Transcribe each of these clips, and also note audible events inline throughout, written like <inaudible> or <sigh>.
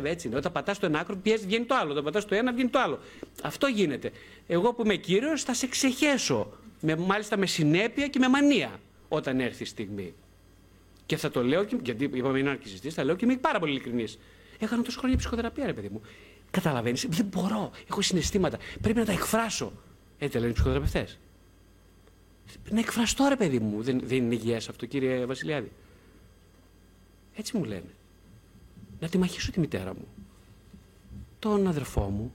βέβαια έτσι είναι. Όταν πατάς το ένα άκρο, πιέζεις, βγαίνει το άλλο. Όταν πατάς το ένα, βγαίνει το άλλο. Αυτό γίνεται. Εγώ που είμαι κύριος, θα σε ξεχέσω. Με, μάλιστα με συνέπεια και με μανία όταν έρθει η στιγμή. Και θα το λέω, και, γιατί είπαμε είναι αρκισιστή, θα λέω και είμαι πάρα πολύ ειλικρινής. Έκανα τόσο χρόνια ψυχοθεραπεία, ρε παιδί μου. Καταλαβαίνεις, δεν μπορώ. Έχω συναισθήματα. Πρέπει να τα εκφράσω. Έτσι λένε οι ψυχοθεραπευτές. Να εκφραστώ, ρε παιδί μου. Δεν, δεν είναι υγιές αυτό, κύριε Βασιλιάδη. Έτσι μου λένε. Να τη μαχήσω τη μητέρα μου. Τον αδερφό μου,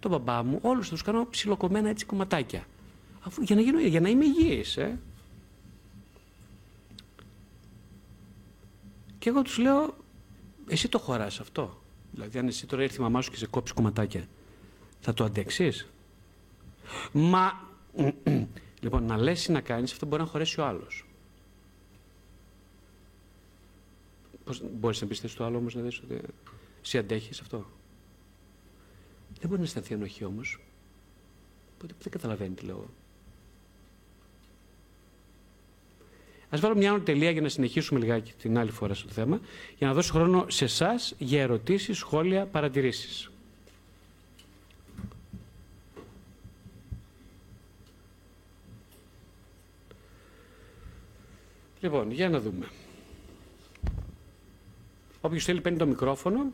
τον μπαμπά μου, όλους τους κάνω ψιλοκομμένα έτσι κομματάκια. Αφού, για, να γίνω, για να είμαι υγιής, ε. Και εγώ τους λέω, εσύ το χωράς αυτό. Δηλαδή, αν εσύ τώρα έρθει η μαμά σου και σε κόψει κομματάκια, θα το αντέξεις; Μα, <clears throat> λοιπόν, να λες ή να κάνεις, αυτό μπορεί να χωρέσει ο άλλος. Πώς, μπορείς να πεις το άλλο όμως, να δεις ότι εσύ αντέχεις αυτό; Δεν μπορεί να αισθανθεί ενοχή όμως. Οπότε δεν καταλαβαίνει τι λέω. Α βάλω μια άλλη τελεία για να συνεχίσουμε λιγάκι την άλλη φορά στο θέμα, για να δώσω χρόνο σε εσάς για ερωτήσεις, σχόλια, παρατηρήσεις. Λοιπόν, για να δούμε. Όποιος θέλει παίρνει το μικρόφωνο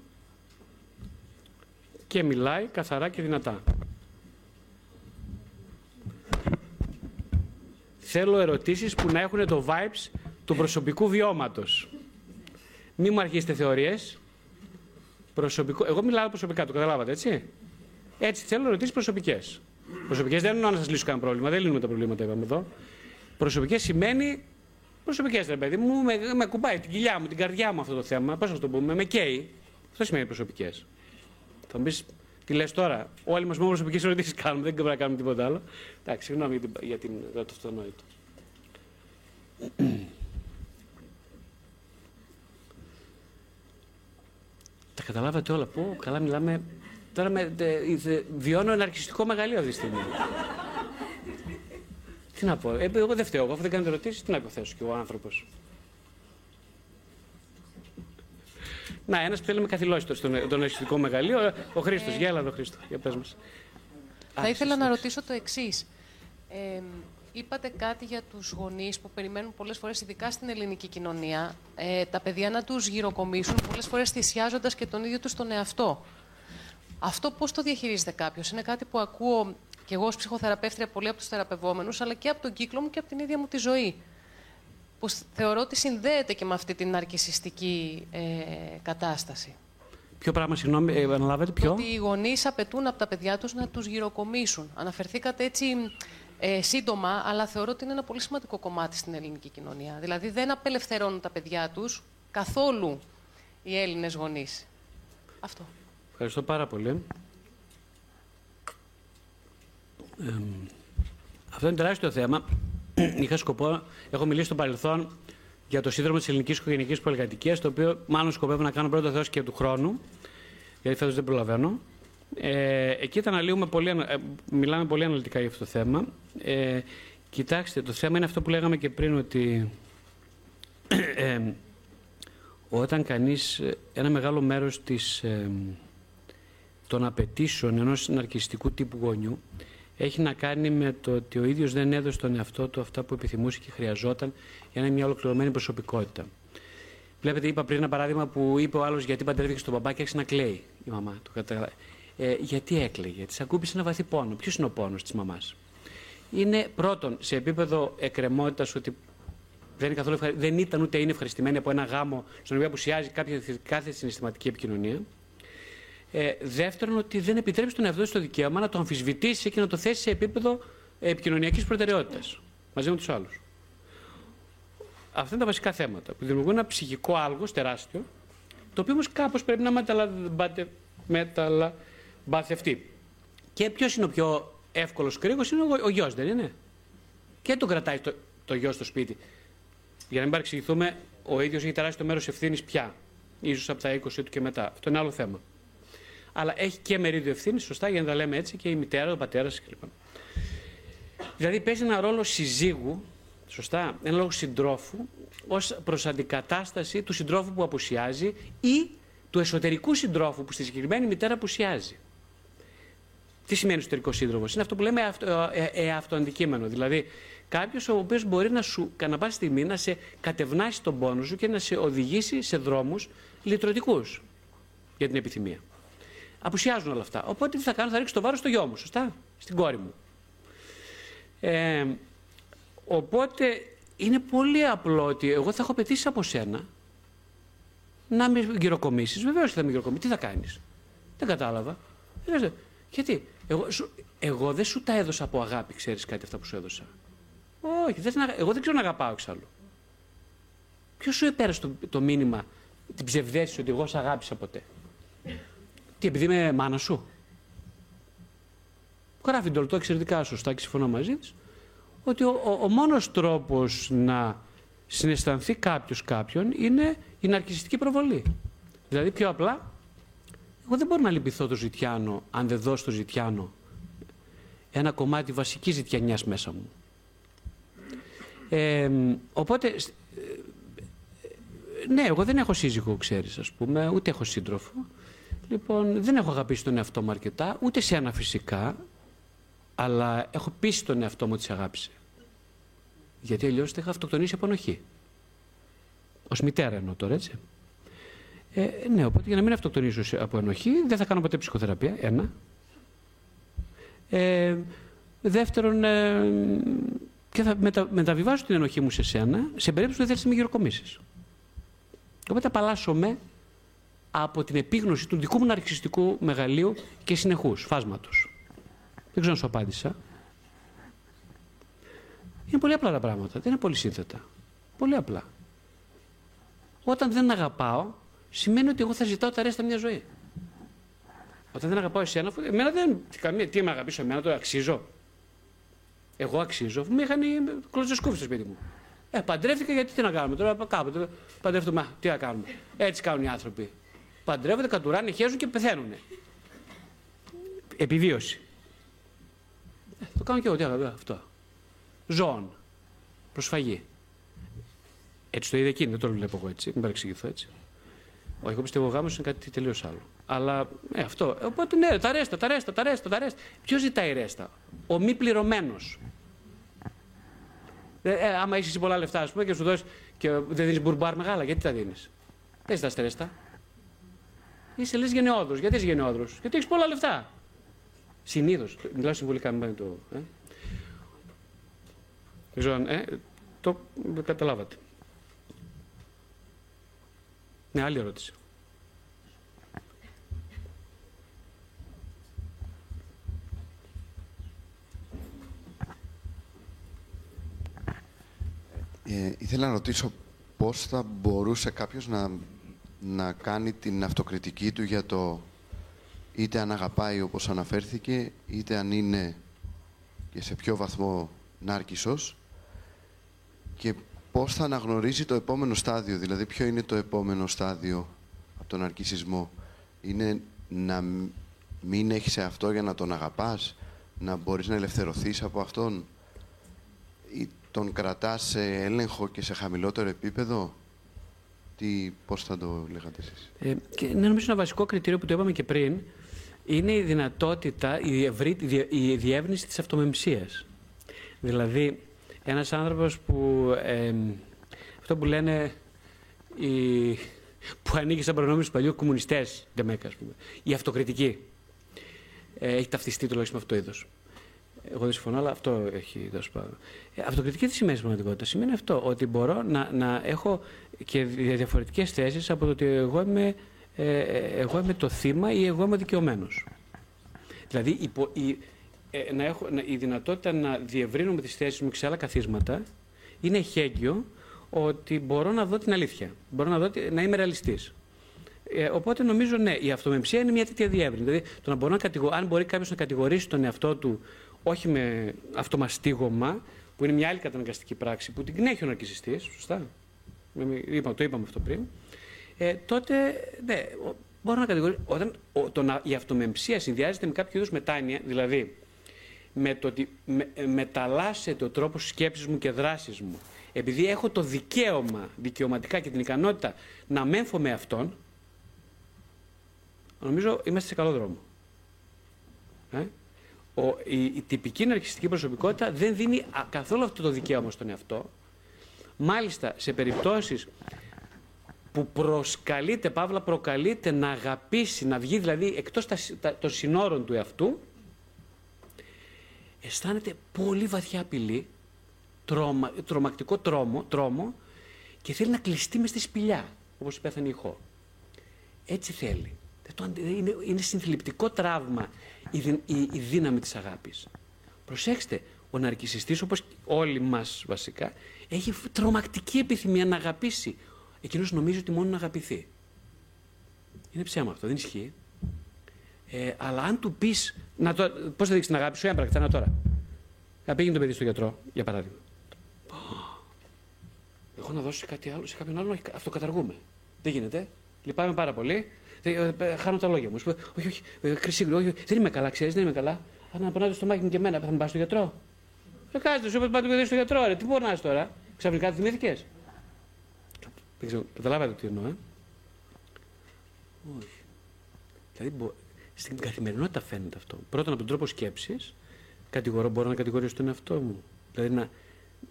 και μιλάει καθαρά και δυνατά. Θέλω ερωτήσεις που να έχουν το vibes του προσωπικού βιώματος. Μην μου αρχίσετε θεωρίες. Προσωπικό... Εγώ μιλάω προσωπικά, το καταλάβατε, έτσι; Έτσι, θέλω ερωτήσεις προσωπικές. Προσωπικές δεν εννοώ να σας λύσω κανένα πρόβλημα, δεν λύνουμε τα προβλήματα, είπαμε εδώ. Προσωπικές σημαίνει προσωπικές, ρε παιδί μου, με, με κουμπάει την κοιλιά μου, την καρδιά μου αυτό το θέμα. Πώς να το πούμε, με καίει. Αυτό σημαίνει προσωπικές. Θα μου πεις, τι λες τώρα, όλοι μας μόνο προσωπικές ερωτήσεις κάνουμε, δεν μπορούμε να κάνουμε τίποτα άλλο. Εντάξει, συγγνώμη για, την, για, την, για το αυτονόητο. <clears throat> Τα καταλάβατε όλα. Πού, καλά μιλάμε. Τώρα με, δε, δε, βιώνω ένα αρχιστικό μεγαλείο αυτή τη στιγμή. Τι να πω. Ε, εγώ δεν φταίω. Αφού δεν κάνετε ερωτήσεις, τι να υποθέσω κι ο άνθρωπος. Να, ένας που θέλει με καθυλώσει στον, τον αισθητικό μεγαλείο. Ο Χρήστος. Γεια, έλα εδώ, Χρήστο. Για πες μας. Θα ήθελα να ρωτήσω το εξής. Ε, είπατε κάτι για τους γονείς που περιμένουν πολλές φορές, ειδικά στην ελληνική κοινωνία, ε, τα παιδιά να τους γυροκομίσουν, πολλές φορές θυσιάζοντας και τον ίδιο τους τον εαυτό. Αυτό πώς το διαχειρίζεται κάποιος; Είναι κάτι που ακούω και εγώ ως ψυχοθεραπεύτρια πολύ από τους θεραπευόμενους, αλλά και από τον κύκλο μου και από την ίδια μου τη ζωή που θεωρώ ότι συνδέεται και με αυτή την αρκισιστική ε, κατάσταση. Ποιο πράγμα, συγγνώμη, ε, επαναλάβετε, ποιο; Ότι οι γονείς απαιτούν από τα παιδιά τους να τους γυροκομίσουν. Αναφερθήκατε έτσι ε, σύντομα, αλλά θεωρώ ότι είναι ένα πολύ σημαντικό κομμάτι στην ελληνική κοινωνία. Δηλαδή, δεν απελευθερώνουν τα παιδιά τους καθόλου οι Έλληνες γονείς. Αυτό. Ευχαριστώ πάρα πολύ. Ε, αυτό είναι τεράστιο θέμα. <clears throat> είχα σκοπό, έχω μιλήσει στο παρελθόν για το σύνδρομο της ελληνικής οικογενειακής πολυκατοικίας, το οποίο μάλλον σκοπεύω να κάνω πρώτο Θεός και του χρόνου, γιατί φέτο δεν προλαβαίνω. Ε, εκεί θα αναλύουμε πολύ, ε, μιλάμε πολύ αναλυτικά για αυτό το θέμα. Ε, κοιτάξτε, το θέμα είναι αυτό που λέγαμε και πριν, ότι <clears throat> ε, όταν κανείς ένα μεγάλο μέρος της, ε, των απαιτήσεων ενός ναρκιστικού τύπου γονιού έχει να κάνει με το ότι ο ίδιος δεν έδωσε στον εαυτό του αυτά που επιθυμούσε και χρειαζόταν για να είναι μια ολοκληρωμένη προσωπικότητα. Βλέπετε, είπα πριν ένα παράδειγμα που είπε ο άλλος γιατί παντρεύτηκε στον μπαμπά και άρχισε να κλαίει η μαμά του. Ε, γιατί έκλαιγε, της ακούμπησε ένα βαθύ πόνο. Ποιος είναι ο πόνος της μαμάς; Είναι πρώτον σε επίπεδο εκκρεμότητας ότι δεν, είναι καθόλου δεν ήταν ούτε είναι ευχαριστημένη από ένα γάμο στον οποίο απουσιάζει κάποια, κάθε συναισθηματική επικοινωνία. Ε, δεύτερον, ότι δεν επιτρέπει τον εαυτό το δικαίωμα να το αμφισβητήσει και να το θέσει σε επίπεδο επικοινωνιακής προτεραιότητας μαζί με τους άλλους. Αυτά είναι τα βασικά θέματα που δημιουργούν ένα ψυχικό άλγος τεράστιο, το οποίο όμως κάπως πρέπει να μεταλαμπαθευτεί. Και ποιος είναι ο πιο εύκολος κρίκο, είναι ο, ο γιος, δεν είναι; Και τον κρατάει το, το γιος στο σπίτι. Για να μην παρεξηγηθούμε, ο ίδιος έχει τεράστιο μέρος ευθύνης πια. ίσως από τα 20 του και μετά. Αυτό είναι άλλο θέμα αλλά έχει και μερίδιο ευθύνης, σωστά, για να τα λέμε έτσι, και η μητέρα, ο πατέρας κλπ. Δηλαδή παίζει ένα ρόλο συζύγου, σωστά, ένα λόγο συντρόφου, ως προς αντικατάσταση του συντρόφου που απουσιάζει ή του εσωτερικού συντρόφου που στη συγκεκριμένη μητέρα απουσιάζει. Τι σημαίνει εσωτερικός σύντροφος, Είναι αυτό που λέμε αυτο, ε, ε, αυτοαντικείμενο. Δηλαδή, κάποιος ο οποίος μπορεί να σου, κανένα πάση στιγμή, να σε κατευνάσει τον πόνο σου και να σε οδηγήσει σε δρόμους λυτρωτικούς για την επιθυμία. Απουσιάζουν όλα αυτά. Οπότε τι θα κάνω, θα ρίξω το βάρος στο γιο μου, σωστά, στην κόρη μου. Ε, οπότε είναι πολύ απλό ότι εγώ θα έχω πετύσει από σένα να με γυροκομίσεις. Βεβαίως και θα με γυροκομίσεις. Τι θα κάνεις; Δεν κατάλαβα. Γιατί; Εγώ, εγώ δεν σου τα έδωσα από αγάπη, ξέρεις κάτι αυτά που σου έδωσα. Όχι, δεν, εγώ δεν ξέρω να αγαπάω εξάλλου. Ποιος σου επέρασε το, το μήνυμα, την ψευδέστηση ότι εγώ σε αγάπησα ποτέ; Τι, επειδή είμαι μάνα σου; Γράφει το εξαιρετικά σωστά και συμφωνώ μαζί της, ότι ο, ο, ο μόνος τρόπος να συναισθανθεί κάποιος κάποιον είναι η ναρκιστική προβολή. Δηλαδή πιο απλά, εγώ δεν μπορώ να λυπηθώ το ζητιάνο αν δεν δώσω το ζητιάνο ένα κομμάτι βασικής ζητιανιάς μέσα μου. Ε, οπότε, ναι, εγώ δεν έχω σύζυγο, ξέρεις, ας πούμε, ούτε έχω σύντροφο. Λοιπόν, δεν έχω αγαπήσει τον εαυτό μου αρκετά, ούτε σε ένα φυσικά, αλλά έχω πείσει τον εαυτό μου ότι σε αγάπησε. Γιατί αλλιώς θα είχα αυτοκτονήσει από ενοχή. Ω μητέρα εννοώ τώρα, έτσι. Ε, ναι, οπότε για να μην αυτοκτονήσω από ενοχή, δεν θα κάνω ποτέ ψυχοθεραπεία. Ένα. Ε, δεύτερον, ε, και θα μετα, μεταβιβάσω την ενοχή μου σε σένα, σε περίπτωση που δεν θέλεις να με γυροκομίσεις. Οπότε απαλλάσσομαι από την επίγνωση του δικού μου ναρκιστικού μεγαλείου και συνεχούς φάσματος. Δεν ξέρω αν σου απάντησα. Είναι πολύ απλά τα πράγματα. Δεν είναι πολύ σύνθετα. Πολύ απλά. Όταν δεν αγαπάω, σημαίνει ότι εγώ θα ζητάω τα ρέστα μια ζωή. Όταν δεν αγαπάω εσένα, εμένα δεν. Καμία, τι με αγαπήσω εμένα, το αξίζω. Εγώ αξίζω. Μου είχαν κλωτσοσκούφι στο σπίτι μου. Ε, παντρεύτηκα γιατί τι να κάνουμε τώρα, κάποτε παντρεύτηκα. Μα, τι να κάνουμε. Έτσι κάνουν οι άνθρωποι. Παντρεύονται, κατουράνε, χέζουν και πεθαίνουν. Επιβίωση. Ε, το κάνω και εγώ, τι αγαπώ, αυτό. Ζώων. Προσφαγή. Έτσι το είδε εκείνη, δεν το βλέπω εγώ έτσι, μην παρεξηγηθώ έτσι. Όχι, εγώ πιστεύω ο γάμο είναι κάτι τελείως άλλο. Αλλά ε, αυτό. Οπότε ναι, τα ρέστα, τα ρέστα, τα ρέστα, τα ρέστα. Ποιος ζητάει ρέστα, Ο μη πληρωμένος. Ε, ε, άμα έχεις πολλά λεφτά, ας πούμε, και σου δώσεις και δεν δίνεις μπουρμπάρ μεγάλα, γιατί τα δίνεις; Δεν ζητάς ρέστα. Είσαι λες γενναιόδρος. Γιατί είσαι γενναιόδρος, Γιατί έχεις πολλά λεφτά. Συνήθως. Μιλάω συμβολικά, μην το. Ε. Δεν ξέρω αν. Ε, το καταλάβατε. Ναι, άλλη ερώτηση. Ε, ήθελα να ρωτήσω πώς θα μπορούσε κάποιος να, να κάνει την αυτοκριτική του για το είτε αν αγαπάει όπως αναφέρθηκε, είτε αν είναι και σε ποιο βαθμό νάρκισσος και πώς θα αναγνωρίζει το επόμενο στάδιο, δηλαδή ποιο είναι το επόμενο στάδιο από τον αρκισισμό. Είναι να μην έχεις αυτό για να τον αγαπάς, να μπορείς να ελευθερωθείς από αυτόν ή τον κρατάς σε έλεγχο και σε χαμηλότερο επίπεδο. Τι, πώς θα το λέγατε εσείς; Ε, και, ναι, νομίζω ένα βασικό κριτήριο που το είπαμε και πριν είναι η δυνατότητα, η, ευρύ, η διεύνηση της αυτομεμψίας. Δηλαδή, ένας άνθρωπος που, ε, αυτό που λένε, η, που ανήκει σαν προνόμιος στους παλιού κομμουνιστές, Ντεμέκα, ας πούμε, η αυτοκριτική. Ε, έχει ταυτιστεί τουλάχιστον με αυτό το είδος. Εγώ δεν συμφωνώ, αλλά αυτό έχει δώσει πάνω. Ε, αυτοκριτική τι σημαίνει στην πραγματικότητα. Σημαίνει αυτό, ότι μπορώ να, να έχω και διαφορετικές θέσεις από το ότι εγώ είμαι, ε, εγώ είμαι το θύμα ή εγώ είμαι δικαιωμένος. Δηλαδή, υπο, η, ε, να έχω, να, η δυνατότητα να διευρύνουμε τις θέσεις μου και σε άλλα καθίσματα είναι χέγγιο ότι μπορώ να δω την αλήθεια. Μπορώ να, δω, να είμαι ρεαλιστής. Ε, οπότε νομίζω ναι, η αυτομεμψία είναι μια τέτοια διεύρυνση. Δηλαδή, το να μπορώ να κατηγο... αν μπορεί κάποιος να κατηγορήσει τον εαυτό του όχι με αυτομαστίγωμα, που είναι μια άλλη καταναγκαστική πράξη που την κνέχει ο ναρκιστή, σωστά; Είπα, το είπαμε αυτό πριν. Ε, τότε ναι, μπορώ να κατηγορήσω. Όταν ο, το, η αυτομεμψία συνδυάζεται με κάποιο είδους μετάνοια, δηλαδή με το ότι με, μεταλλάσσεται ο τρόπος σκέψης μου και δράσης μου, επειδή έχω το δικαίωμα, δικαιωματικά και την ικανότητα να μένθω με αυτόν, νομίζω είμαστε σε καλό δρόμο. Ε; Ο, η, η, τυπική ναρκιστική προσωπικότητα δεν δίνει καθόλου αυτό το δικαίωμα στον εαυτό. Μάλιστα, σε περιπτώσεις που προσκαλείται, παύλα προκαλείται να αγαπήσει, να βγει δηλαδή εκτός των συνόρων του εαυτού, αισθάνεται πολύ βαθιά απειλή, τρομα, τρομακτικό τρόμο, τρόμο και θέλει να κλειστεί μες στη σπηλιά, όπως η πέθανε ηχό. Έτσι θέλει. Είναι, είναι συνθλιπτικό τραύμα η, η, η δύναμη της αγάπης. Προσέξτε, ο ναρκισιστής, όπως όλοι μας βασικά, έχει τρομακτική επιθυμία να αγαπήσει. Εκείνος νομίζει ότι μόνο να αγαπηθεί. Είναι ψέμα αυτό, δεν ισχύει. Ε, αλλά αν του πεις. Πώς θα δείξεις την αγάπη σου, έμπρακτα, να τώρα. Να πήγαινε το παιδί στο γιατρό, για παράδειγμα. Εγώ να δώσω κάτι άλλο σε κάποιον άλλον, αυτοκαταργούμε. Δεν γίνεται. Λυπάμαι πάρα πολύ. Ε, ε, χάνω τα λόγια μου. Όχι, όχι, ε, χρυσή, όχι, δεν είμαι καλά, ξέρεις, δεν είμαι καλά. Αν να πονάτε στο μάχη μου και εμένα, θα με πάει στο γιατρό. Ε, κάτσε, σου είπα το παιδί στο γιατρό, ρε. Τι πονάς τώρα. Ξαφνικά θυμήθηκες. Δεν ξέρω, καταλάβατε τι εννοώ, ε. Όχι. Δηλαδή, στην καθημερινότητα φαίνεται αυτό. Πρώτον, από τον τρόπο σκέψης, κατηγορώ, μπορώ να κατηγορήσω τον εαυτό μου. Δηλαδή, να,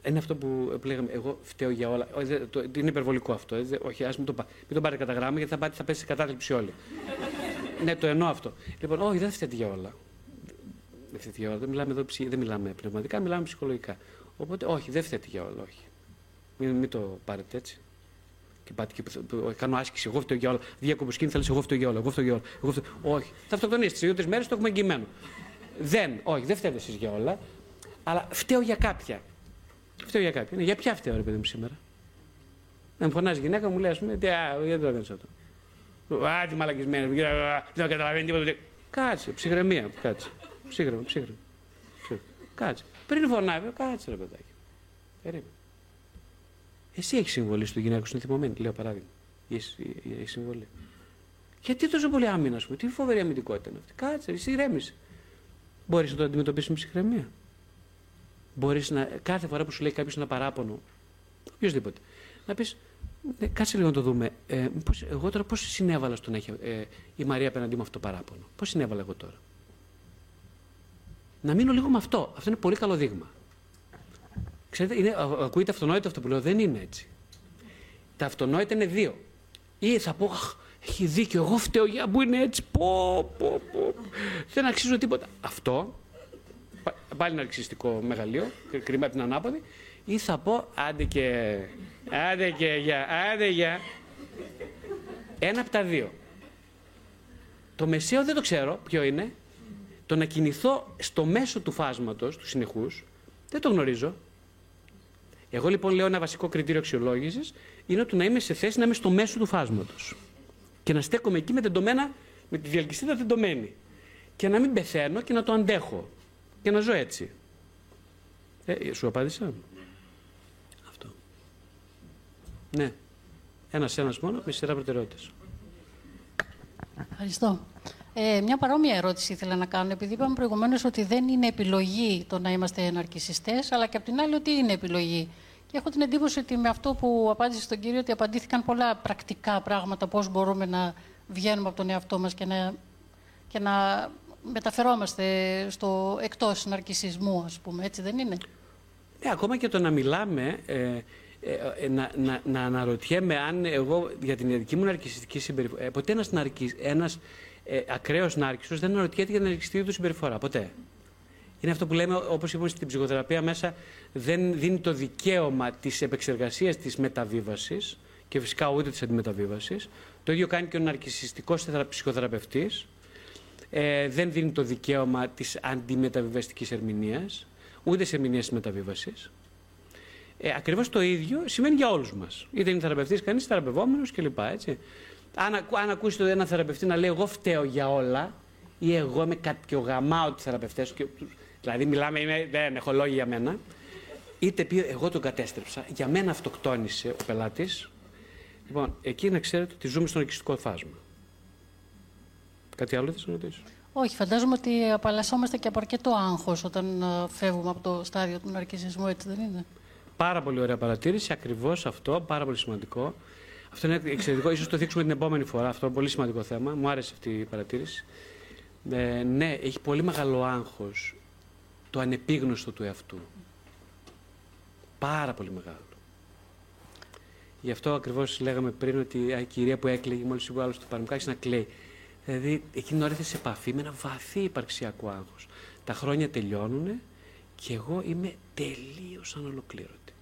είναι αυτό που λέγαμε, εγώ φταίω για όλα. Είναι υπερβολικό αυτό. Όχι, ας μην το, μην το πάρετε κατά γράμμα, γιατί θα, πάτε, θα πέσει σε κατάθλιψη όλοι. ναι, το εννοώ αυτό. Λοιπόν, όχι, δεν φταίτε για όλα. Δεν φταίτε για όλα. Δεν μιλάμε, εδώ, δεν μιλάμε πνευματικά, μιλάμε ψυχολογικά. Οπότε, όχι, δεν φταίτε για όλα. Όχι. Μην, μην το πάρετε έτσι. Και πάτε και κάνω άσκηση. Εγώ φταίω για όλα. Διακοπο σκήνη, θα λε: Εγώ φταίω για όλα. Εγώ φταίω για όλα. Εγώ φταίω... Όχι. Θα αυτοκτονήσετε. Σε δύο-τρεις μέρες το έχουμε εγγυημένο. Δεν, όχι, δεν φταίτε εσείς για όλα. Αλλά φταίω για κάποια. Φταίω για κάποια. Για ποια φταίω, ρε παιδί μου, σήμερα; Να μου φωνάζει η γυναίκα μου, λέει, ας πούμε, γιατί το έκανε αυτό. Α, τι μαλακισμένος, δεν καταλαβαίνει τίποτα. Κάτσε, ψυχραιμία, κάτσε. Ψύχρεμο, ψύχρεμο. Κάτσε. Πριν φωνάβει, κάτσε, ρε παιδάκι. Περίμενε. Εσύ έχεις συμβολή στο γυναίκα σου, είναι θυμωμένη, λέω παράδειγμα. Έχεις συμβολή. Γιατί τόσο πολύ άμυνα, ας πούμε, τι φοβερή αμυντικότητα είναι αυτή. Κάτσε, εσύ ηρέμησε. Μπορείς να το αντιμετωπίσεις με ψυχραιμία. Μπορείς να, κάθε φορά που σου λέει κάποιος ένα παράπονο, οποιοδήποτε, να πεις, «Ναι, κάτσε λίγο να το δούμε. Ε, πώς, εγώ τώρα πώς συνέβαλα στον έχει ε, η Μαρία απέναντί μου αυτό το παράπονο; Πώς συνέβαλα εγώ τώρα; Να μείνω λίγο με αυτό. Αυτό είναι πολύ καλό δείγμα. Ξέρετε, είναι, ακούγεται αυτονόητο αυτό που λέω. Δεν είναι έτσι. Τα αυτονόητα είναι δύο. Ή θα πω, αχ, έχει δίκιο, εγώ φταίω για που είναι έτσι. Πω, πω, πω. Δεν αξίζω τίποτα. Αυτό, πάλι ναρξιστικό μεγαλείο, κρίμα από την ανάποδη. Ή θα πω, άντε και, άντε και, για, άντε για. Ένα από τα δύο. Το μεσαίο δεν το ξέρω ποιο είναι. Το να κινηθώ στο μέσο του φάσματος, του συνεχούς, δεν το γνωρίζω. Εγώ λοιπόν λέω ένα βασικό κριτήριο αξιολόγησης είναι ότι να είμαι σε θέση να είμαι στο μέσο του φάσματος. Και να στέκομαι εκεί με τεντωμένα, με τη διαλκυστίδα τεντωμένη. Και να μην πεθαίνω και να το αντέχω. Και να ζω έτσι. Ε, σου απάντησα. Αυτό. Ναι. Ένα-ένα μόνο με σειρά προτεραιότητες. Ευχαριστώ. Ε, μια παρόμοια ερώτηση ήθελα να κάνω, επειδή είπαμε προηγουμένως ότι δεν είναι επιλογή το να είμαστε ναρκισιστές, αλλά και απ' την άλλη ότι είναι επιλογή. Και έχω την εντύπωση ότι με αυτό που απάντησε στον κύριο, ότι απαντήθηκαν πολλά πρακτικά πράγματα, πώς μπορούμε να βγαίνουμε από τον εαυτό μας και να, και να μεταφερόμαστε στο εκτός ναρκισισμού, ας πούμε, έτσι δεν είναι; Ναι, ακόμα και το να μιλάμε, ε, ε, ε να, να, να αναρωτιέμαι αν εγώ για την δική μου ναρκιστική συμπεριφορά, ε, ποτέ ένας, ναρκισ, ένας ε, ακραίος νάρκισο δεν αναρωτιέται για την ναρκιστική του συμπεριφορά. Ποτέ. Είναι αυτό που λέμε, όπως είπαμε στην ψυχοθεραπεία μέσα, δεν δίνει το δικαίωμα της επεξεργασίας της μεταβίβασης και φυσικά ούτε της αντιμεταβίβασης. Το ίδιο κάνει και ο ναρκιστικό ψυχοθεραπευτής. Ε, δεν δίνει το δικαίωμα της αντιμεταβιβαστικής ερμηνείας, ούτε της ερμηνείας της μεταβίβασης. Ε, Ακριβώς το ίδιο σημαίνει για όλους μας. Είτε είναι θεραπευτής κανείς, θεραπευόμενος κλπ. Έτσι αν, αν ακούσετε ένα θεραπευτή να λέει εγώ φταίω για όλα ή εγώ είμαι κατιογαμάω τους θεραπευτές, δηλαδή μιλάμε, είμαι, δεν έχω λόγια για μένα, είτε πει εγώ τον κατέστρεψα, για μένα αυτοκτόνησε ο πελάτης. Λοιπόν, εκεί να ξέρετε ότι ζούμε στον ελκυστικό φάσμα. Κάτι άλλο θα σα ρωτήσω; Όχι, φαντάζομαι ότι απαλλασσόμαστε και από αρκετό άγχος όταν ε, φεύγουμε από το στάδιο του ναρκισισμού, έτσι δεν είναι; Πάρα πολύ ωραία παρατήρηση, ακριβώς αυτό, πάρα πολύ σημαντικό. Αυτό είναι εξαιρετικό. Ίσως το δείξουμε την επόμενη φορά. Αυτό είναι πολύ σημαντικό θέμα. Μου άρεσε αυτή η παρατήρηση. Ε, ναι, έχει πολύ μεγάλο άγχος το ανεπίγνωστο του εαυτού. Πάρα πολύ μεγάλο. Γι' αυτό ακριβώς λέγαμε πριν ότι η κυρία που έκλαιγε, μόλις είπε άλλος στο παραμικάκι, να κλαίει. Δηλαδή, εκείνη την ώρα ήρθες σε επαφή με ένα βαθύ υπαρξιακό άγχος. Τα χρόνια τελειώνουν και εγώ είμαι τελείως ανολοκλήρωτη.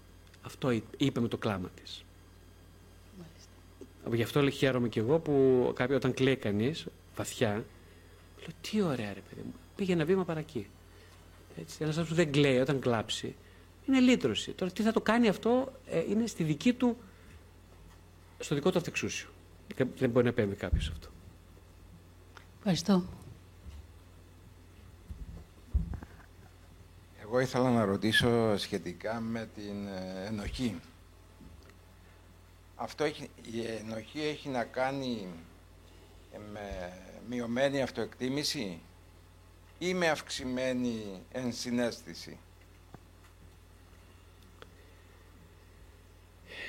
Αυτό είπε με το κλάμα της. Γι' αυτό χαίρομαι κι εγώ που κάποιο, όταν κλαίει κανείς βαθιά, λέω τι ωραία ρε παιδί μου, πήγε ένα βήμα παρακεί. Έτσι, ένας άνθρωπος που δεν κλαίει όταν κλάψει, είναι λύτρωση. Τώρα τι θα το κάνει αυτό ε, είναι στη δική του, στο δικό του αυτεξούσιο. Δεν μπορεί να επέμβει κάποιος αυτό. Ευχαριστώ. Εγώ ήθελα να ρωτήσω σχετικά με την ε, ενοχή. Αυτό έχει, η ενοχή έχει να κάνει με μειωμένη αυτοεκτίμηση ή με αυξημένη ενσυναίσθηση;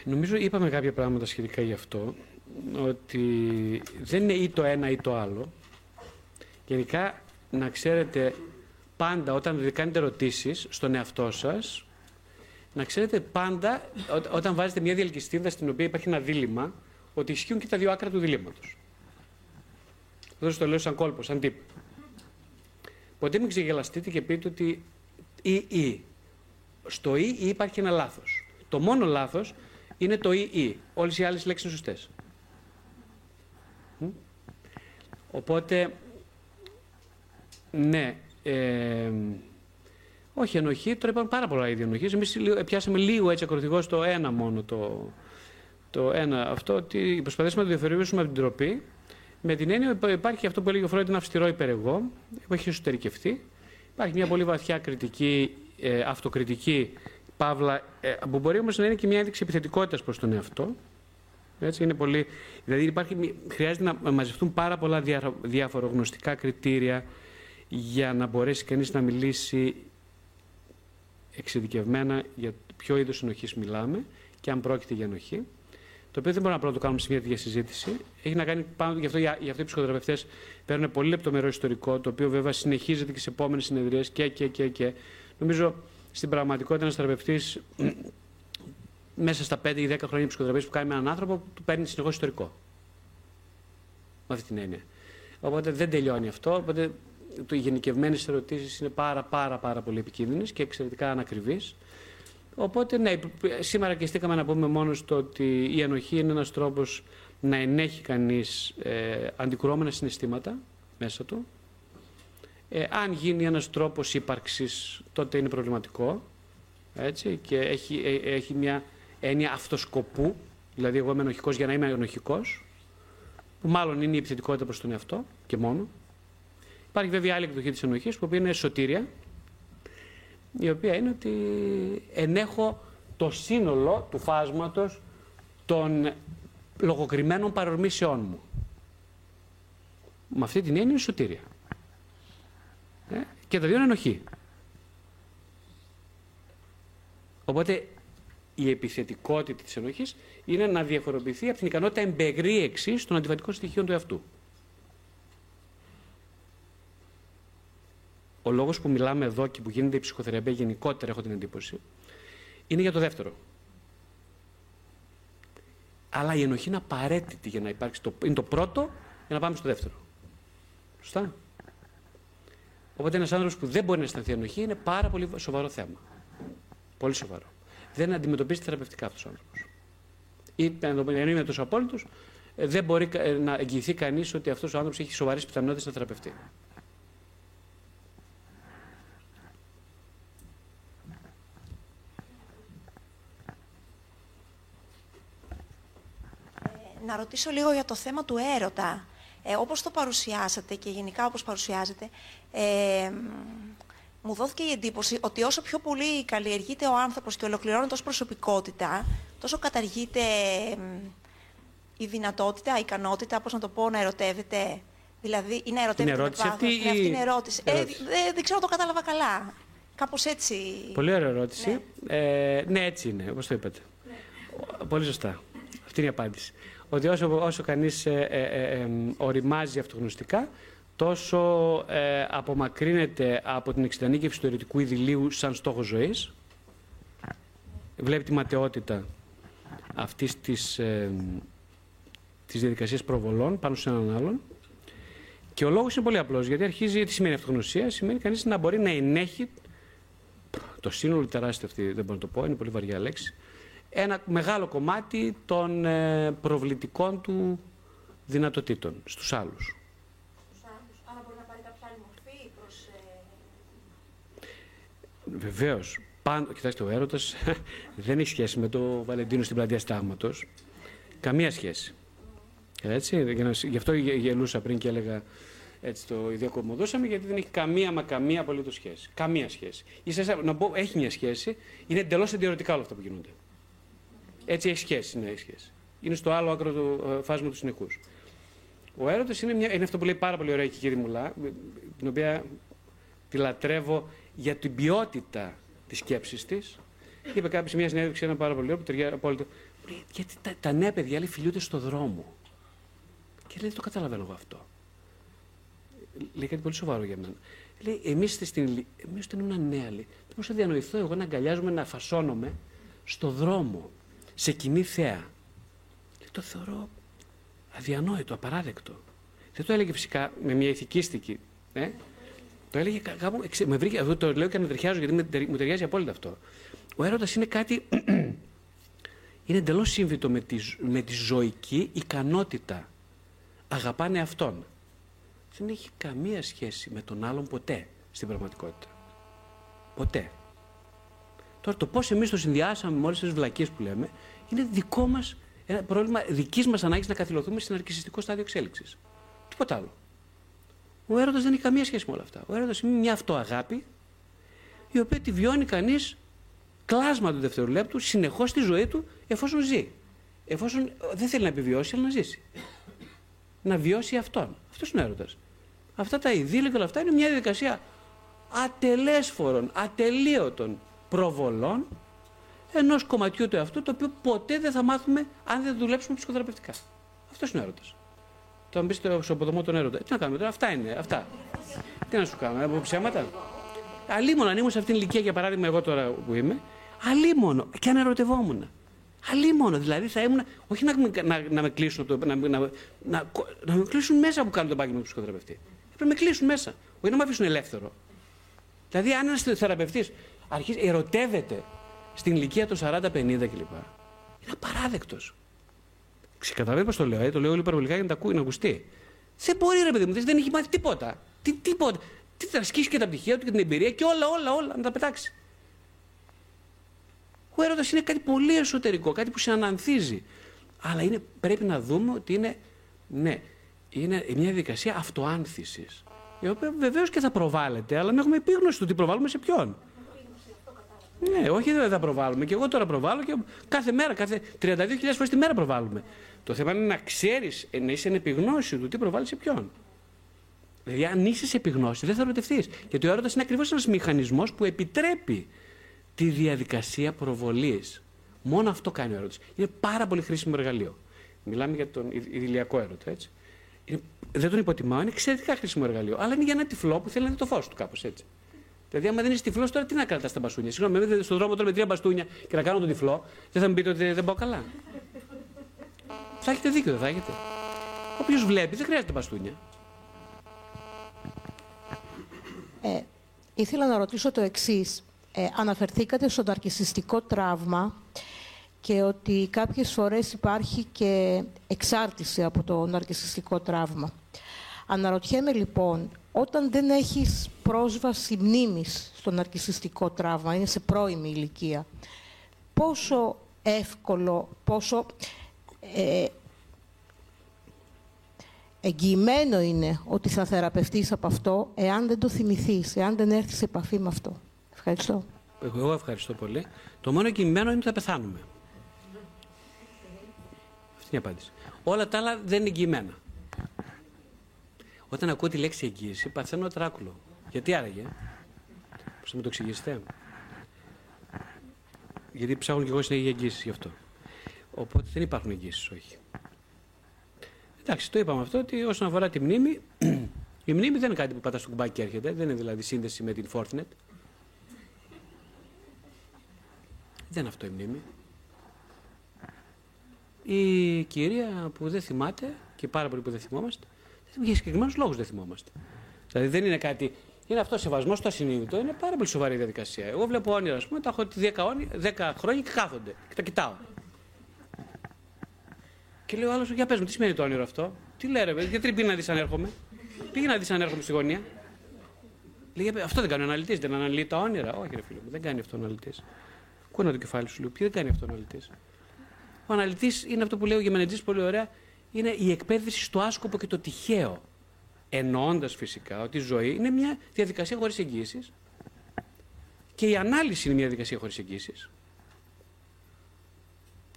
Νομίζω είπαμε κάποια πράγματα σχετικά γι' αυτό, ότι δεν είναι ή το ένα ή το άλλο. Γενικά, να ξέρετε πάντα όταν κάνετε ερωτήσεις στον εαυτό σας, να ξέρετε πάντα όταν βάζετε μια διαλκυστίδα στην οποία υπάρχει ένα δίλημα, ότι ισχύουν και τα δύο άκρα του διλήμματος. Αυτό το λέω σαν κόλπο, σαν τύπο. Ποτέ μην ξεγελαστείτε και πείτε ότι ή ή. Στο ή υπάρχει ένα λάθος. Το μόνο λάθος είναι το ή ή. Όλες οι άλλες λέξεις είναι σωστές. Οπότε, ναι, ε, όχι ενοχή, τώρα υπάρχουν πάρα πολλά είδη ενοχής. Εμείς πιάσαμε λίγο έτσι ακροτηγώ στο ένα μόνο το, το ένα αυτό, ότι προσπαθήσαμε να το διαφοροποιήσουμε από την τροπή, με την έννοια ότι υπάρχει αυτό που έλεγε ο Φρόιντ, ένα αυστηρό υπερεγώ, που έχει εσωτερικευτεί. Υπάρχει μια πολύ βαθιά κριτική, ε, αυτοκριτική παύλα, ε, που μπορεί όμως να είναι και μια ένδειξη επιθετικότητας προς τον εαυτό. Έτσι είναι πολύ, δηλαδή υπάρχει, χρειάζεται να μαζευτούν πάρα πολλά διαφορογνωστικά κριτήρια για να μπορέσει κανείς να μιλήσει εξειδικευμένα για ποιο είδος ενοχής μιλάμε και αν πρόκειται για ενοχή το οποίο δεν μπορούμε να το κάνουμε σε μια τέτοια συζήτηση. Έχει να κάνει πάνω, γι' αυτό, γι αυτό οι ψυχοθεραπευτές παίρνουν πολύ λεπτομερό ιστορικό, το οποίο βέβαια συνεχίζεται και σε επόμενες συνεδρίες και, και, και, και. Νομίζω στην πραγματικότητα ένας θεραπευτής <clears throat> μέσα στα 5 ή 10 χρόνια ψυχοθεραπείας που κάνει με έναν άνθρωπο, του παίρνει συνεχώς ιστορικό. Με αυτή την έννοια. Οπότε δεν τελειώνει αυτό. Οπότε οι γενικευμένες ερωτήσεις είναι πάρα, πάρα, πάρα πολύ επικίνδυνες και εξαιρετικά ανακριβείς. Οπότε, ναι, σήμερα και στήκαμε να πούμε μόνο στο ότι η ενοχή είναι ένας τρόπος να ενέχει κανείς ε, αντικρουόμενα συναισθήματα μέσα του. Ε, αν γίνει ένας τρόπος ύπαρξης, τότε είναι προβληματικό. Έτσι, και έχει, ε, έχει μια έννοια αυτοσκοπού, δηλαδή εγώ είμαι ενοχικός για να είμαι ενοχικός, που μάλλον είναι η επιθετικότητα προς τον εαυτό και μόνο. Υπάρχει βέβαια άλλη εκδοχή της ενοχής, που είναι σωτήρια, η οποία είναι ότι ενέχω το σύνολο του φάσματος των λογοκριμένων παρορμήσεών μου. Με αυτή την έννοια είναι σωτήρια. Ε; Και τα δύο είναι ενοχή. Οπότε η επιθετικότητα της ενοχής είναι να διαφοροποιηθεί από την ικανότητα εμπεγρίεξης των αντιβατικών στοιχείων του εαυτού. Ο λόγος που μιλάμε εδώ και που γίνεται η ψυχοθεραπεία γενικότερα, έχω την εντύπωση, είναι για το δεύτερο. Αλλά η ενοχή είναι απαραίτητη για να υπάρξει. Το, είναι το πρώτο για να πάμε στο δεύτερο. Σωστά; Οπότε ένας άνθρωπος που δεν μπορεί να αισθανθεί ενοχή είναι πάρα πολύ σοβαρό θέμα. Πολύ σοβαρό. Δεν αντιμετωπίζει θεραπευτικά αυτός ο άνθρωπος. Ή ενώ είναι τόσο απόλυτος, ε, δεν μπορεί ε, να εγγυηθεί κανείς ότι αυτός ο άνθρωπος έχει σοβαρές πιθανότητες να θεραπευτεί. Να ρωτήσω λίγο για το θέμα του έρωτα. Ε, όπως το παρουσιάσατε και γενικά όπως παρουσιάζετε, ε, μου δόθηκε η εντύπωση ότι όσο πιο πολύ καλλιεργείται ο άνθρωπος και ολοκληρώνεται ως προσωπικότητα, τόσο καταργείται η δυνατότητα, η ικανότητα, πώς να το πω, να ερωτεύεται. Δηλαδή, ή να ερωτεύεται με πάθος. Αυτή, είναι αυτή είναι ερώτηση. Ε, δεν ξέρω το κατάλαβα καλά. Κάπως έτσι. Πολύ ωραία ερώτηση. Ναι, ε, ναι έτσι είναι, όπως το είπατε. Ναι. Πολύ σωστά. Αυτή είναι η απάντηση. Ότι όσο, όσο κανείς ε, ε, ε, ε, οριμάζει αυτογνωστικά, τόσο ε, απομακρύνεται από την εξειδανίκευση του αιρετικού ιδηλίου σαν στόχο ζωής, βλέπει τη ματαιότητα αυτής της, ε, της διαδικασίας προβολών πάνω σε έναν άλλον. Και ο λόγος είναι πολύ απλός, γιατί αρχίζει, τι σημαίνει αυτογνωσία, σημαίνει κανείς να μπορεί να ενέχει το σύνολο τεράστιο αυτή, δεν μπορώ να το πω, είναι πολύ βαριά λέξη, ένα μεγάλο κομμάτι των ε, προβλητικών του δυνατοτήτων στους άλλους. Άρα μπορεί να πάρει κάποια άλλη μορφή προς... Βεβαίως. Πάντο, κοιτάξτε, ο έρωτας <laughs> δεν έχει σχέση με το Βαλεντίνο στην πλατεία Στάγματος. Καμία σχέση. Έτσι, για να, γι' αυτό γε- γελούσα πριν και έλεγα έτσι το ιδιακομοδούσαμε, γιατί δεν έχει καμία μα καμία απολύτως σχέση. Καμία σχέση. Ίσα, να πω, έχει μια σχέση, είναι εντελώς αντιερωτικά όλα αυτά που γίνονται. Έτσι έχει σχέση, ναι, έχει σχέση. Είναι στο άλλο άκρο του ε, φάσματο συνεχούς. Ο έρωτα είναι, μια- είναι αυτό που λέει πάρα πολύ ωραία και η κυρία Μουλά, την οποία τη λατρεύω για την ποιότητα της σκέψης της. Είπε κάποιος σε μια συνέντευξη ένα πάρα πολύ ωραίο που ταιριάζει απόλυτο. Μου λέει, Γιατί τα, τα νέα παιδιά λέει, φιλιούνται στο δρόμο. Και λέει, δεν το καταλαβαίνω εγώ αυτό. Λέει κάτι πολύ σοβαρό για μένα. Λέει, εμείς στην ηλι- εμείς όταν ήμουν νέα, λέει, δεν μπορούσα να διανοηθώ εγώ να αγκαλιάζομαι, να φασώνομαι στο δρόμο, σε κοινή θέα. Λέει, το θεωρώ αδιανόητο, απαράδεκτο. Δεν το έλεγε φυσικά με μια ηθικίστικη. Ε; Το έλεγε κα- κάπου. εξε- Με βρήκε, αυτό το λέω και ανατριχιάζω γιατί με τερι- μου ταιριάζει απόλυτα αυτό. Ο έρωτας είναι κάτι. <clears throat> είναι εντελώς σύμβητο με τη, ζ- με τη ζωική ικανότητα. Αγαπάνε αυτόν. Δεν έχει καμία σχέση με τον άλλον ποτέ στην πραγματικότητα. Ποτέ. Τώρα το πώς εμείς το συνδυάσαμε με όλες τις βλακίες που λέμε είναι δικό μας ένα πρόβλημα δικής μας ανάγκης να καθυλωθούμε στην αρκισιστικό στάδιο εξέλιξης. Τίποτα άλλο. Ο έρωτας δεν έχει καμία σχέση με όλα αυτά. Ο έρωτας είναι μια αυτοαγάπη η οποία τη βιώνει κανείς κλάσμα του δευτερολέπτου συνεχώς στη ζωή του εφόσον ζει. Εφόσον ε, δεν θέλει να επιβιώσει, αλλά να ζήσει. Να βιώσει αυτόν. Αυτός είναι ο έρωτας. Αυτά τα ειδήλια και όλα αυτά είναι μια διαδικασία ατελέσφορων, ατελείωτων προβολών ενός κομματιού του εαυτού το οποίο ποτέ δεν θα μάθουμε αν δεν δουλέψουμε ψυχοθεραπευτικά. Αυτός είναι ο έρωτας. Το αν μπεις στο σοποδομό τον έρωτα. Τι να κάνουμε τώρα, αυτά είναι. Αυτά. Τι να σου κάνω, από ψέματα. Αλίμονο, αν ήμουν σε αυτήν την ηλικία, για παράδειγμα, εγώ τώρα που είμαι, αλίμονο και αν ερωτευόμουν. Αλίμονο, δηλαδή θα ήμουν. Όχι να, με- να, να με κλείσουν, από το, να, να, να, να, να με κλείσουν μέσα που κάνω το επάγγελμα του ψυχοθεραπευτή. Έπρεπε να με κλείσουν μέσα. Όχι να με αφήσουν ελεύθερο. Δηλαδή, αν ένας θεραπευτής αρχίζει, ερωτεύεται στην ηλικία των 40-50 κλπ. Είναι απαράδεκτος. Ξεκαταλαβαίνω πώς το λέω, ε, το λέω όλοι υπερβολικά για να, τα ακού- να ακουστεί. Δεν μπορεί, ρε παιδί μου, δεν έχει μάθει τίποτα. Τι, τίποτα. Τι θα ασκήσει και τα πτυχία του και την εμπειρία και όλα, όλα, όλα να τα πετάξει. Ο έρωτας είναι κάτι πολύ εσωτερικό, κάτι που σε ανανθίζει. Αλλά είναι, πρέπει να δούμε ότι είναι, ναι, είναι μια διαδικασία αυτοάνθησης. Η οποία βεβαίως και θα προβάλλεται, αλλά να έχουμε επίγνωση του τι προβάλλουμε σε ποιον. Ναι, όχι δεν θα προβάλλουμε. Και εγώ τώρα προβάλλω και κάθε μέρα, κάθε 32.000 φορές τη μέρα προβάλλουμε. Το θέμα είναι να ξέρεις, να είσαι εν επιγνώση του τι προβάλλεις σε ποιον. Δηλαδή, αν είσαι σε επιγνώση, δεν θα ερωτευτείς. Γιατί ο έρωτας είναι ακριβώς ένας μηχανισμός που επιτρέπει τη διαδικασία προβολής. Μόνο αυτό κάνει ο έρωτας. Είναι πάρα πολύ χρήσιμο εργαλείο. Μιλάμε για τον ιδ- ιδηλιακό έρωτα, έτσι. Είναι, δεν τον υποτιμάω, είναι εξαιρετικά χρήσιμο εργαλείο. Αλλά είναι για ένα τυφλό που θέλει να δει το φως του κάπως έτσι. Δηλαδή, άμα δεν είσαι τυφλός, τώρα τι να κρατάς τα μπαστούνια. Συγγνώμη, αν δεν στον δρόμο τώρα με τρία μπαστούνια και να κάνω τον τυφλό, δεν θα μου πείτε ότι δεν πάω καλά. θα έχετε δίκιο, δεν θα έχετε. Όποιος βλέπει, δεν χρειάζεται μπαστούνια. Ε, ήθελα να ρωτήσω το εξής. Ε, αναφερθήκατε στο ναρκισιστικό τραύμα και ότι κάποιες φορές υπάρχει και εξάρτηση από το ναρκισιστικό τραύμα. Αναρωτιέμαι λοιπόν, όταν δεν έχεις πρόσβαση μνήμης στο ναρκισιστικό τραύμα, είναι σε πρώιμη ηλικία, πόσο εύκολο, πόσο ε, εγγυημένο είναι ότι θα θεραπευτείς από αυτό εάν δεν το θυμηθείς, εάν δεν έρθεις σε επαφή με αυτό. Ευχαριστώ. Εγώ ευχαριστώ πολύ. Το μόνο εγγυημένο είναι ότι θα πεθάνουμε. Αυτή είναι η απάντηση. Όλα τα άλλα δεν είναι εγγυημένα. Όταν ακούω τη λέξη εγγύηση, παθαίνω τράκουλο. Γιατί άραγε, πώς θα μου το εξηγήσετε; Γιατί ψάχνω κι εγώ συνέχεια εγγύηση γι' αυτό. Οπότε δεν υπάρχουν εγγύσει, όχι. Εντάξει, το είπαμε αυτό ότι όσον αφορά τη μνήμη, <clears throat> η μνήμη δεν είναι κάτι που πατάς στο κουμπάκι και έρχεται. Δεν είναι δηλαδή σύνδεση με την Fortinet. Δεν είναι αυτό η μνήμη. Η κυρία που δεν θυμάται και πάρα πολύ που δεν θυμόμαστε, για συγκεκριμένους λόγους δεν θυμόμαστε. Δηλαδή δεν είναι κάτι. Είναι αυτός σεβασμός στο ασυνείδητο, είναι πάρα πολύ σοβαρή διαδικασία. Εγώ βλέπω όνειρα, ας πούμε, τα έχω 10, 10 χρόνια και κάθονται και τα κοιτάω. Και λέω άλλος, για πες μου, τι σημαίνει το όνειρο αυτό; Τι λέει, ρε, γιατί πήγε να δεις αν έρχομαι; Πήγε να δεις αν έρχομαι στη γωνία. Λέει, αυτό δεν κάνει ο αναλυτής, δεν αναλύει τα όνειρα. Όχι, ρε φίλε μου, δεν κάνει αυτό ο αναλυτής. Κούνα το κεφάλι σου, λέω, ποιο δεν κάνει αυτό ο αναλυτής; Ο αναλυτής είναι αυτό που λέει ο Γεμενετζής πολύ ωραία, είναι η εκπαίδευση στο άσκοπο και το τυχαίο. Εννοώντας φυσικά ότι η ζωή είναι μια διαδικασία χωρίς εγγύηση και η ανάλυση είναι μια διαδικασία χωρίς εγγύηση.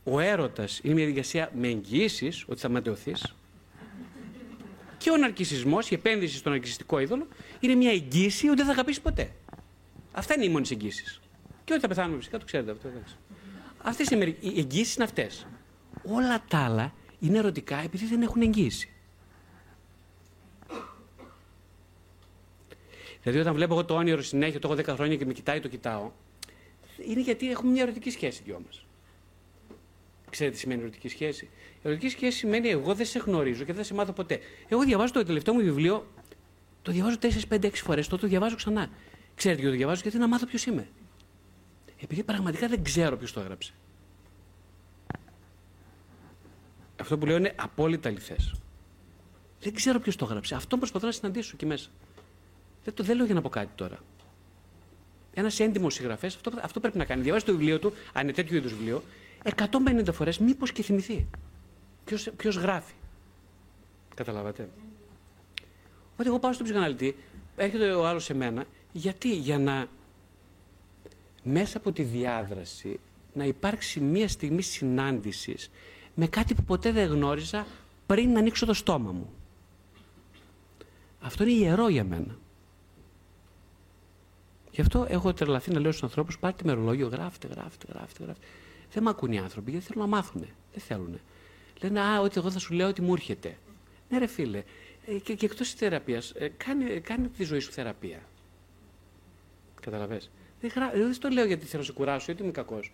Ο έρωτας είναι μια διαδικασία με εγγύησεις ότι θα ματαιωθείς. Και ο ναρκισμό, η επένδυση στον ναρκιστικό είδωλο, είναι μια εγγύηση ότι δεν θα αγαπήσεις ποτέ. Αυτά είναι οι μόνες εγγύσει. Και ότι θα πεθάνουμε φυσικά, το ξέρετε αυτό. Αυτές οι εγγύσει είναι αυτές. Όλα τα άλλα είναι ερωτικά επειδή δεν έχουν εγγύηση. Δηλαδή, όταν βλέπω εγώ το όνειρο συνέχεια, το έχω 10 χρόνια και με κοιτάει, το κοιτάω, είναι γιατί έχουμε μια ερωτική σχέση δυο μας. Ξέρετε τι σημαίνει ερωτική σχέση; Η ερωτική σχέση σημαίνει εγώ δεν σε γνωρίζω και δεν σε μάθω ποτέ. Εγώ διαβάζω το τελευταίο μου βιβλίο, το διαβάζω 4, 5, 6 φορές, τότε το διαβάζω ξανά. Ξέρετε γιατί το διαβάζω, γιατί να μάθω ποιος είμαι. Επειδή πραγματικά δεν ξέρω ποιος το έγραψε. Αυτό που λέω είναι απόλυτα αληθές. Δεν ξέρω ποιος το έγραψε. Αυτό προσπαθώ να συναντήσω εκεί μέσα. Δεν το δεν λέω για να πω κάτι τώρα. Ένας έντιμος συγγραφέας αυτό, αυτό πρέπει να κάνει. Διαβάζει το βιβλίο του, αν είναι τέτοιο είδους βιβλίο, 150 φορές, μήπως και θυμηθεί. Ποιο γράφει. Καταλάβατε. Ότι εγώ πάω στον ψυχαναλυτή, έρχεται ο άλλος σε μένα, γιατί; Για να μέσα από τη διάδραση να υπάρξει μία στιγμή συνάντησης με κάτι που ποτέ δεν γνώριζα πριν να ανοίξω το στόμα μου. Αυτό είναι ιερό για μένα. Γι' αυτό έχω τρελαθεί να λέω στους ανθρώπους: Πάρτε μερολόγιο, γράφτε, γράφτε, γράφτε, γράφτε. Δεν με ακούν οι άνθρωποι γιατί θέλουν να μάθουν. Δεν θέλουν. Λένε: Α, ότι εγώ θα σου λέω ότι μου έρχεται. Ναι, ρε φίλε, ε, και, και εκτός της θεραπείας, ε, κάνει, κάνει τη ζωή σου θεραπεία. Καταλαβες. Δεν, γρα... δεν το λέω γιατί θέλω να σε κουράσω, γιατί είμαι κακός.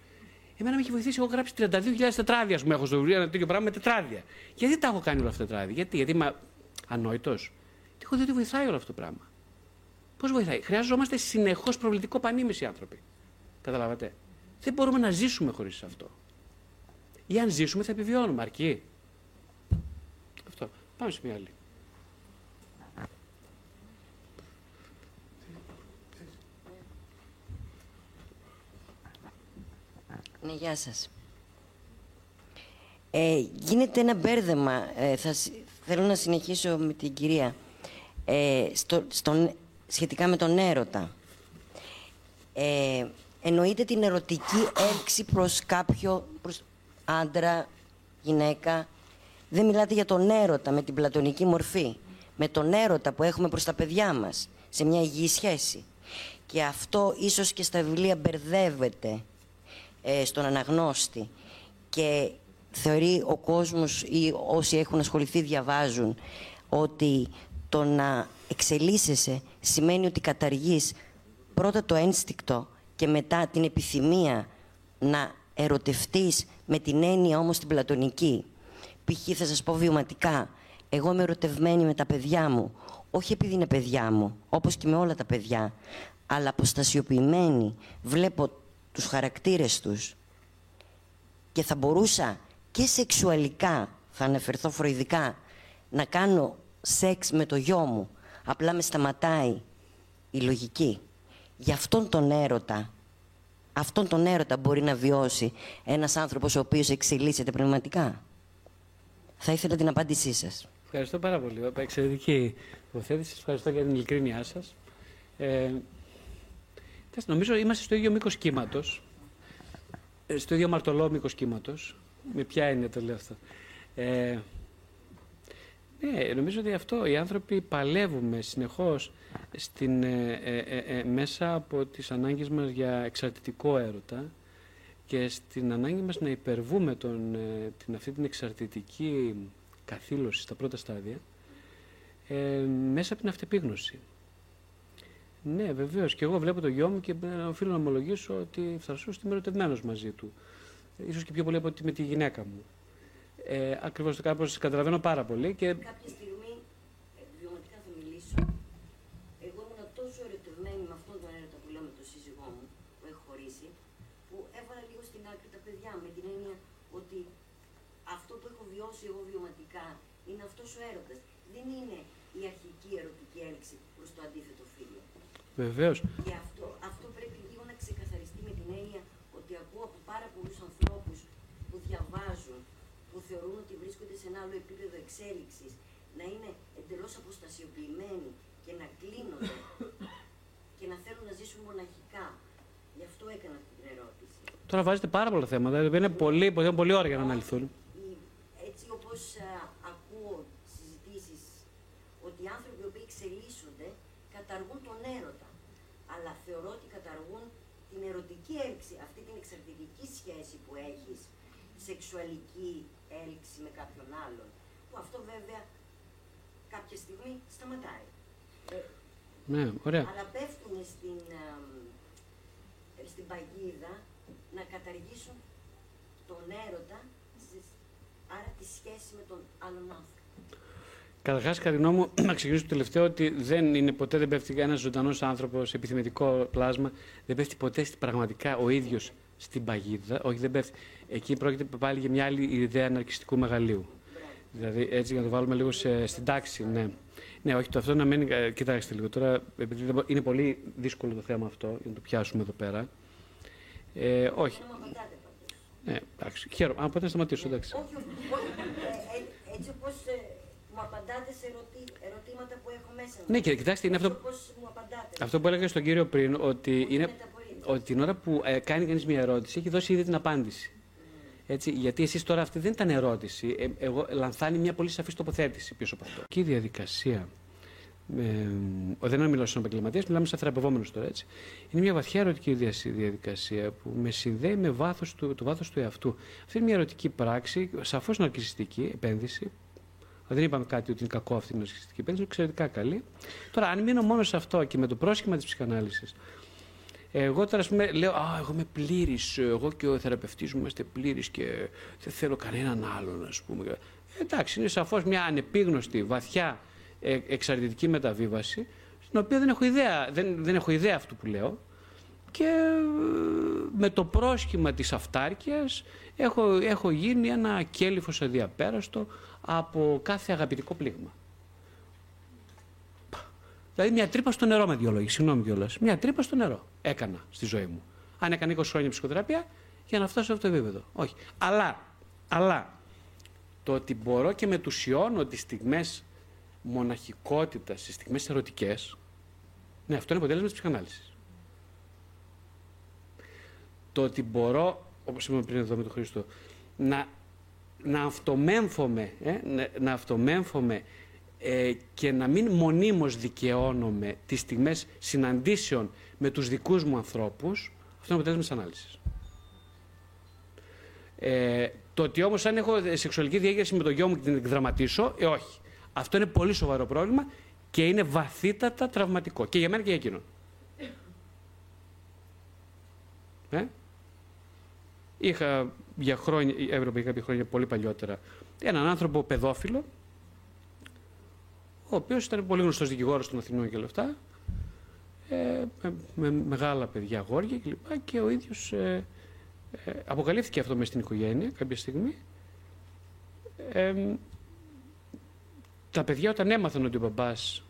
Εμένα με έχει βοηθήσει. Έχω γράψει 32.000 τετράδια, που έχω στο βιβλίο ένα τέτοιο πράγμα με τετράδια. Γιατί τα έχω κάνει όλα αυτά τα τετράδια, Γιατί, γιατί είμαι ανόητος. Τι έχω δει ότι βοηθάει όλο αυτό το πράγμα. Πώς βοηθάει; Χρειάζομαστε συνεχώς προβλητικό πανίμηση οι άνθρωποι. Καταλάβατε; Δεν μπορούμε να ζήσουμε χωρίς αυτό. Ή αν ζήσουμε θα επιβιώνουμε. Αρκεί. Αυτό. Πάμε σε μια άλλη. Ναι, γεια σας. Ε, γίνεται ένα μπέρδεμα. Ε, θα, θέλω να συνεχίσω με την κυρία. Ε, στο, στον, σχετικά με τον έρωτα. Ε, εννοείται την ερωτική έλξη προς κάποιο, προς άντρα, γυναίκα. Δεν μιλάτε για τον έρωτα με την πλατωνική μορφή. Με τον έρωτα που έχουμε προς τα παιδιά μας, σε μια υγιή σχέση. Και αυτό ίσως και στα βιβλία μπερδεύεται ε, στον αναγνώστη και θεωρεί ο κόσμος ή όσοι έχουν ασχοληθεί διαβάζουν ότι το να εξελίσσεσαι σημαίνει ότι καταργείς πρώτα το ένστικτο και μετά την επιθυμία να ερωτευτείς με την έννοια όμως την πλατωνική. Π.χ. θα σας πω βιωματικά, εγώ είμαι ερωτευμένη με τα παιδιά μου, όχι επειδή είναι παιδιά μου, όπως και με όλα τα παιδιά, αλλά αποστασιοποιημένη, βλέπω τους χαρακτήρες τους και θα μπορούσα και σεξουαλικά, θα αναφερθώ φροηδικά, να κάνω σεξ με το γιο μου, απλά με σταματάει η λογική. Γι' αυτόν τον έρωτα, αυτόν τον έρωτα μπορεί να βιώσει ένας άνθρωπος ο οποίος εξελίσσεται πνευματικά. Θα ήθελα την απάντησή σας. Ευχαριστώ πάρα πολύ. Εξαιρετική υποθέτηση. Ευχαριστώ για την ειλικρίνειά σας. Ε, νομίζω είμαστε στο ίδιο μήκος κύματος. Ε, στο ίδιο μαρτωλό μήκος κύματος. Με ποια έννοια το λέω αυτό. Ε, ναι, νομίζω ότι αυτό οι άνθρωποι παλεύουμε συνεχώς στην, ε, ε, ε, μέσα από τις ανάγκες μας για εξαρτητικό έρωτα και στην ανάγκη μας να υπερβούμε τον, ε, την, αυτή την εξαρτητική καθήλωση στα πρώτα στάδια ε, μέσα από την αυτεπίγνωση. Ναι, βεβαίως. Και εγώ βλέπω το γιο μου και οφείλω να ομολογήσω ότι θα σου είμαι ερωτευμένος μαζί του. Ίσως και πιο πολύ από ότι με τη γυναίκα μου. Ε, ακριβώς το κάπως καταλαβαίνω πάρα πολύ. Και... Κάποια στιγμή, ε, βιωματικά θα μιλήσω, εγώ ήμουν τόσο ερωτευμένη με αυτόν τον έρωτα που λέω με τον σύζυγό μου, που έχω χωρίσει, που έβαλα λίγο στην άκρη τα παιδιά με την έννοια ότι αυτό που έχω βιώσει εγώ βιωματικά είναι αυτός ο έρωτας. Δεν είναι η αρχική ερωτική έλξη προς το αντίθετο φίλο. Βεβαίως. Και αυτό, αυτό πρέπει λίγο να ξεκαθαριστεί με την έννοια ότι ακούω από πάρα πολλούς ανθρώπους που διαβάζουν, που θεωρούν ότι βρίσκονται σε ένα άλλο επίπεδο εξέλιξης, να είναι εντελώς αποστασιοποιημένοι και να κλείνονται <coughs> και να θέλουν να ζήσουν μοναχικά. Γι' αυτό έκανα αυτή την ερώτηση. Τώρα βάζετε πάρα πολλά θέματα. Είναι πολύ, πολύ, πολύ ώρα για να αναλυθούν. Η- Έτσι όπως α, ακούω συζητήσεις ότι οι άνθρωποι οι οποίοι εξελίσσονται καταργούν τον έρωτα. Αλλά θεωρώ ότι καταργούν την ερωτική έλξη, αυτή την εξαρτητική σχέση που έχεις, σεξουαλική έλξη με κάποιον άλλον. Που αυτό βέβαια κάποια στιγμή σταματάει. Ε, Ναι, ωραία. αλλά πέφτουν στην, αμ, ε, στην παγίδα να καταργήσουν τον έρωτα, στις- άρα τη σχέση με τον άλλον άνθρωπο. Καταρχάς, Καρινό μου, <clears throat> να ξεκινήσω το τελευταίο ότι δεν είναι ποτέ δεν πέφτει ένα ζωντανός άνθρωπος σε επιθυμητικό πλάσμα, δεν πέφτει ποτέ στην- πραγματικά ο ίδιος στην παγίδα. Όχι, δεν πέφτει. Εκεί πρόκειται πάλι για μια άλλη ιδέα αναρκιστικού μεγαλείου. Δηλαδή, έτσι για να το βάλουμε λίγο σε, στην τάξη, ναι. Ναι, όχι, το αυτό να μένει. ε, Κοιτάξτε λίγο τώρα, επειδή δεν μπο- είναι πολύ δύσκολο το θέμα αυτό, για να το πιάσουμε εδώ πέρα. Ε, όχι. Να μου απαντάτε πάντως. Ναι, εντάξει. Χαίρομαι. Αν ποτέ να σταματήσω, εντάξει. Όχι, όχι, όχι. Ε, ε, έτσι όπως ε, μου απαντάτε σε ερωτη- ερωτήματα που έχω μέσα μου. Ναι, και κοιτάξτε, είναι Έτσι αυτό- όπως μου απαντάτε; Αυτό που έλεγα στον κύριο πριν, ότι, είναι, τα πολύ. ότι την ώρα που ε, κάνει κανείς μια ερώτηση, έχει δώσει ήδη την απάντηση. Έτσι, γιατί εσείς τώρα αυτή δεν ήταν ερώτηση. Ε, εγώ λανθάνει μια πολύ σαφής τοποθέτηση πίσω από αυτό. Και η διαδικασία. Ε, δεν είναι μιλάω σαν επαγγελματίας, μιλάμε σαν θεραπευόμενος τώρα έτσι. Είναι μια βαθιά ερωτική διασ- διαδικασία που με συνδέει με βάθος του, το βάθος του εαυτού. Αυτή είναι μια ερωτική πράξη, σαφώς ναρκιστική επένδυση. Δεν είπαμε κάτι ότι είναι κακό αυτή η ναρκιστική επένδυση, είναι εξαιρετικά καλή. Τώρα, αν μείνω μόνο σε αυτό και με το πρόσχημα της ψυχανάλυσης, εγώ τώρα ας πούμε, λέω, Α, εγώ είμαι πλήρης. Εγώ και ο θεραπευτής μου είμαστε πλήρει και δεν θέλω κανέναν άλλον, ας πούμε. Ε, εντάξει, είναι σαφώς μια ανεπίγνωστη, βαθιά ε, εξαρτητική μεταβίβαση, στην οποία δεν έχω ιδέα, δεν, δεν έχω ιδέα αυτού που λέω. Και ε, με το πρόσχημα της αυτάρκειας έχω, έχω γίνει ένα κέλυφος αδιαπέραστο από κάθε αγαπητικό πλήγμα. Δηλαδή μια τρύπα στο νερό με δύο λόγια. Συγγνώμη κιόλας. Μια τρύπα στο νερό έκανα στη ζωή μου. Αν έκανα 20 χρόνια ψυχοθεραπεία για να φτάσω σε αυτό το επίπεδο. Όχι. Αλλά, αλλά το ότι μπορώ και μετουσιώνω τις στιγμές μοναχικότητας, τις στιγμές ερωτικές, ναι, αυτό είναι αποτέλεσμα της ψυχανάλυσης. Το ότι μπορώ, όπως είπαμε πριν εδώ με τον Χρήστο, να, να αυτομέμφομαι, ε, να, να αυτομέμφομαι ε, και να μην μονίμως δικαιώνομαι τις στιγμές συναντήσεων με τους δικούς μου ανθρώπους, αυτό είναι αποτέλεσμα της ανάλυσης. Ε, το ότι όμως αν έχω σεξουαλική διέγερση με τον γιο μου και την εκδραματίσω, ε, όχι. Αυτό είναι πολύ σοβαρό πρόβλημα και είναι βαθύτατα τραυματικό. Και για μένα και για εκείνον. Ε; Είχα για χρόνια, έβλεπα για κάποια χρόνια πολύ παλιότερα, έναν άνθρωπο παιδόφιλο, ο οποίος ήταν πολύ γνωστός δικηγόρος των Αθηνών και όλα αυτά, ε, με, με μεγάλα παιδιά, αγόρια κλπ. Και, και ο ίδιος ε, ε, αποκαλύφθηκε αυτό μέσα στην οικογένεια κάποια στιγμή. Ε, τα παιδιά όταν έμαθαν ότι ο μπαμπάς,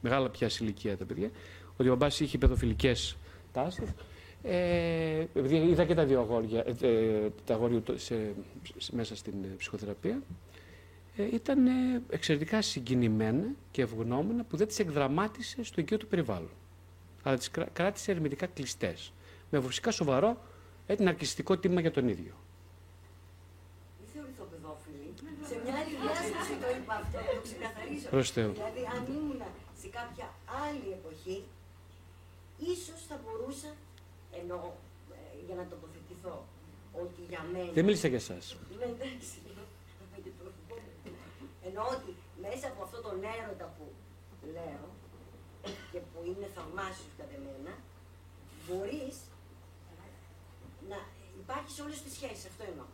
μεγάλα πια σε ηλικία τα παιδιά, ότι ο μπαμπάς είχε παιδοφιλικές τάσεις, ε, επειδή είδα και τα δύο αγόρια, ε, ε, τα αγόρια του σε, σε- μέσα στην ε, ψυχοθεραπεία, ε, ήταν ε, εξαιρετικά συγκινημένα και ευγνώμονα που δεν τις εκδραμάτισε στο οικείο του περιβάλλον. Αλλά τις κρά- κράτησε ερμητικά κλειστές. Με φυσικά σοβαρό ε, ναρκιστικό τίμημα για τον ίδιο. Μην θεωρηθώ παιδόφιλη. Σε μια άλλη διάσταση το είπα αυτό, να το ξεκαθαρίσω. Προς Θεού. Δηλαδή, αν ήμουν σε κάποια άλλη εποχή, ίσως θα μπορούσα, ενώ ε, για να τοποθετηθώ. Ότι για μένα... Δεν μίλησα για εσάς. Ναι, εντάξει. Εννοώ ότι μέσα από αυτόν τον έρωτα που λέω και που είναι θαυμάσιος κατά μένα, μπορείς να υπάρχεις σε όλες τις σχέσεις. Αυτό εννοώ.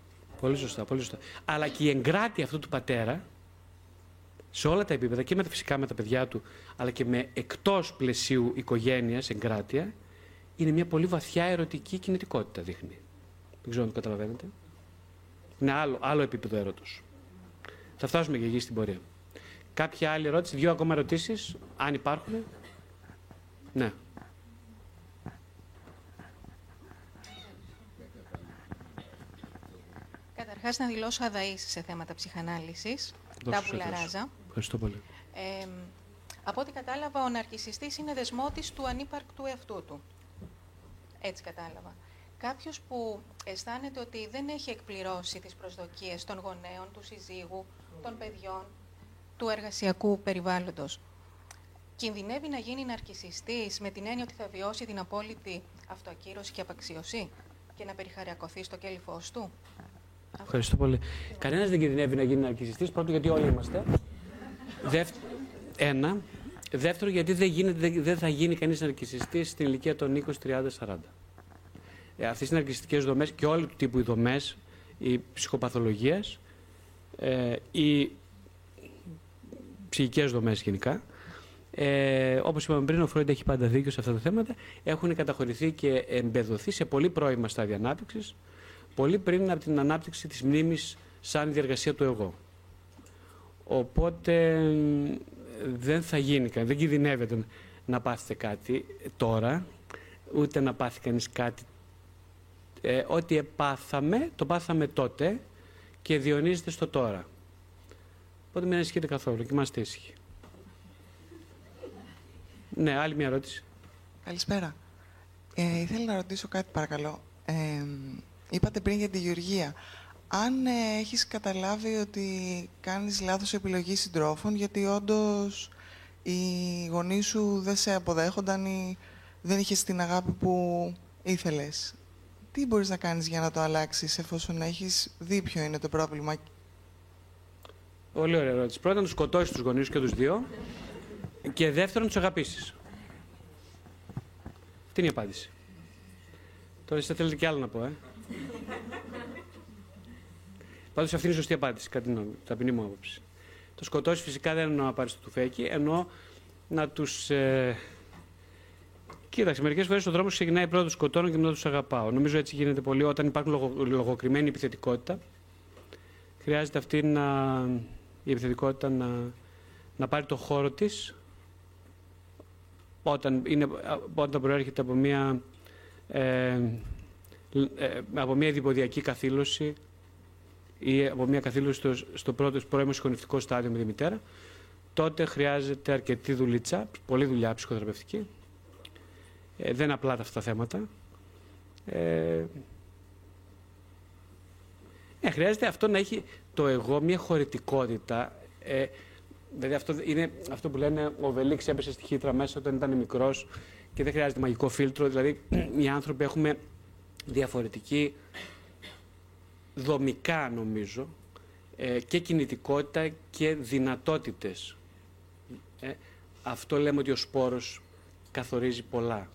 Πολύ σωστά, πολύ σωστά. Αλλά και η εγκράτεια αυτού του πατέρα, σε όλα τα επίπεδα και με, τα- φυσικά με τα παιδιά του, αλλά και με εκτός πλαισίου οικογένειας εγκράτεια, είναι μια πολύ βαθιά ερωτική κινητικότητα δείχνει. Δεν ξέρω αν το καταλαβαίνετε. Είναι άλλο, άλλο επίπεδο έρωτος. Θα φτάσουμε και εκεί στην πορεία. Κάποια άλλη ερώτηση, δύο ακόμα ερωτήσεις, αν υπάρχουν. Ναι. Καταρχάς να δηλώσω αδαής σε θέματα ψυχανάλυσης. Δώσ' Τα σου έδωσου. πουλαράζα. Ευχαριστώ πολύ. Ε, από ό,τι κατάλαβα, ο ναρκισιστής είναι δεσμότης του ανύπαρκτου εαυτού του. Έτσι κατάλαβα. Κάποιος που αισθάνεται ότι δεν έχει εκπληρώσει τις προσδοκίες των γονέων, του συζύγου, των παιδιών, του εργασιακού περιβάλλοντος. Κινδυνεύει να γίνει ναρκισιστής με την έννοια ότι θα βιώσει την απόλυτη αυτοακύρωση και απαξίωση και να περιχαριακωθεί στο κέλυφος του; Ευχαριστώ πολύ. Κανένας δεν κινδυνεύει να γίνει ναρκιστή. Πρώτον, γιατί όλοι είμαστε. Δεύ... Ένα. Δεύτερο, γιατί δεν, γίνεται, δεν- δεν θα γίνει κανείς ναρκιστή στην ηλικία των 20, 30, 40. Ε, Αυτές οι ναρκιστικές δομές και όλου του τύπου οι δομές, οι ψυχοπαθολογίες, ε, οι ψυχικές δομές γενικά, ε, όπως είπαμε πριν, ο Φρόιντ έχει πάντα δίκιο σε αυτά τα θέματα, έχουν καταχωρηθεί και εμπεδοθεί σε πολύ πρώιμα στάδια ανάπτυξης, πολύ πριν από την ανάπτυξη της μνήμης σαν διεργασία του εγώ. Οπότε μ, δεν θα γίνει κανένα, δεν κινδυνεύεται να πάθετε κάτι τώρα, ούτε να πάθει κανείς κάτι. Ε, ό,τι επάθαμε, το πάθαμε τότε και διονύζεται στο τώρα. Οπότε μην ανησυχείτε καθόλου και είμαστε ήσυχοι. Ναι, άλλη μια ερώτηση. Καλησπέρα. Ε, ήθελα να ρωτήσω κάτι παρακαλώ. Ε, είπατε πριν για τη Γεωργία. Αν ε, έχεις καταλάβει ότι κάνεις λάθος επιλογή συντρόφων, γιατί όντως οι γονείς σου δεν σε αποδέχονταν ή δεν είχες την αγάπη που ήθελες. Τι μπορείς να κάνεις για να το αλλάξεις εφόσον έχεις δει ποιο είναι το πρόβλημα; Πολύ ωραία ερώτηση. Πρώτα, να τους σκοτώσεις τους γονείς και τους δύο. Και δεύτερον, να τους αγαπήσεις. Αυτή είναι η απάντηση. Τώρα εσείς θα θέλετε κι άλλο να πω, ε. Πάντως αυτή είναι η σωστή απάντηση, κατά την γνώμη- ταπεινή μου άποψη. Το σκοτώσει φυσικά δεν εννοώ να πάρει το τουφέκι, εννοώ να τους. Ε... Κοίταξε, μερικές φορές ο δρόμο ξεκινάει πρώτα τους σκοτώνω και μετά τους αγαπάω. Νομίζω έτσι γίνεται πολύ όταν υπάρχουν λογο... λογοκριμένη επιθετικότητα. Χρειάζεται αυτή να, η επιθετικότητα να, να πάρει το χώρο της όταν, είναι, όταν προέρχεται από μια, ε, ε, από μια διποδιακή καθήλωση ή από μια καθήλωση στο, στο πρώτο πρώιμο συγχωνευτικό στάδιο με τη μητέρα, τότε χρειάζεται αρκετή δουλίτσα, πολλή δουλειά ψυχοθεραπευτική. Ε, δεν είναι απλά αυτά τα θέματα. Ε, ε, χρειάζεται αυτό να έχει το εγώ μια χωρητικότητα. Ε, δηλαδή αυτό είναι αυτό που λένε ο Βελίξ έπεσε στη χύτρα μέσα όταν ήταν μικρός και δεν χρειάζεται μαγικό φίλτρο. Δηλαδή <clears throat> οι άνθρωποι έχουμε διαφορετική δομικά νομίζω ε, και κινητικότητα και δυνατότητες. Ε, αυτό λέμε ότι ο σπόρος καθορίζει πολλά.